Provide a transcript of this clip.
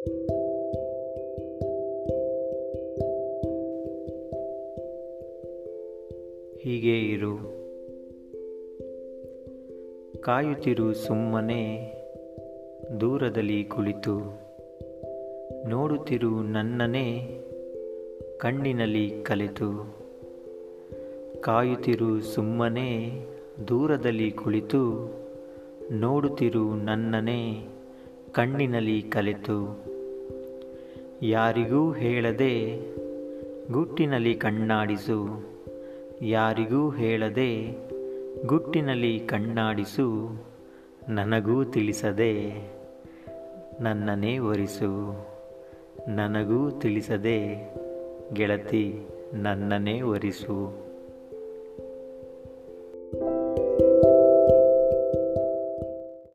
ಹೀಗೆ ಇರು. ಕಾಯುತ್ತಿರು ಸುಮ್ಮನೆ, ದೂರದಲ್ಲಿ ಕುಳಿತು. ನೋಡುತ್ತಿರು ನನ್ನನೇ, ಕಣ್ಣಿನಲ್ಲಿ ಕಲಿತು. ಕಾಯುತ್ತಿರು ಸುಮ್ಮನೆ, ದೂರದಲ್ಲಿ ಕುಳಿತು. ನೋಡುತ್ತಿರು ನನ್ನನೇ, ಕಣ್ಣಿನಲ್ಲಿ ಕಲಿತು. ಯಾರಿಗೂ ಹೇಳದೆ ಗುಟ್ಟಿನಲ್ಲಿ ಕಣ್ಣಾಡಿಸು. ಯಾರಿಗೂ ಹೇಳದೆ ಗುಟ್ಟಿನಲ್ಲಿ ಕಣ್ಣಾಡಿಸು. ನನಗೂ ತಿಳಿಸದೆ ನನ್ನನೇ ಒರಿಸು. ನನಗೂ ತಿಳಿಸದೆ ಗೆಳತಿ ನನ್ನನೇ ಒರಿಸು.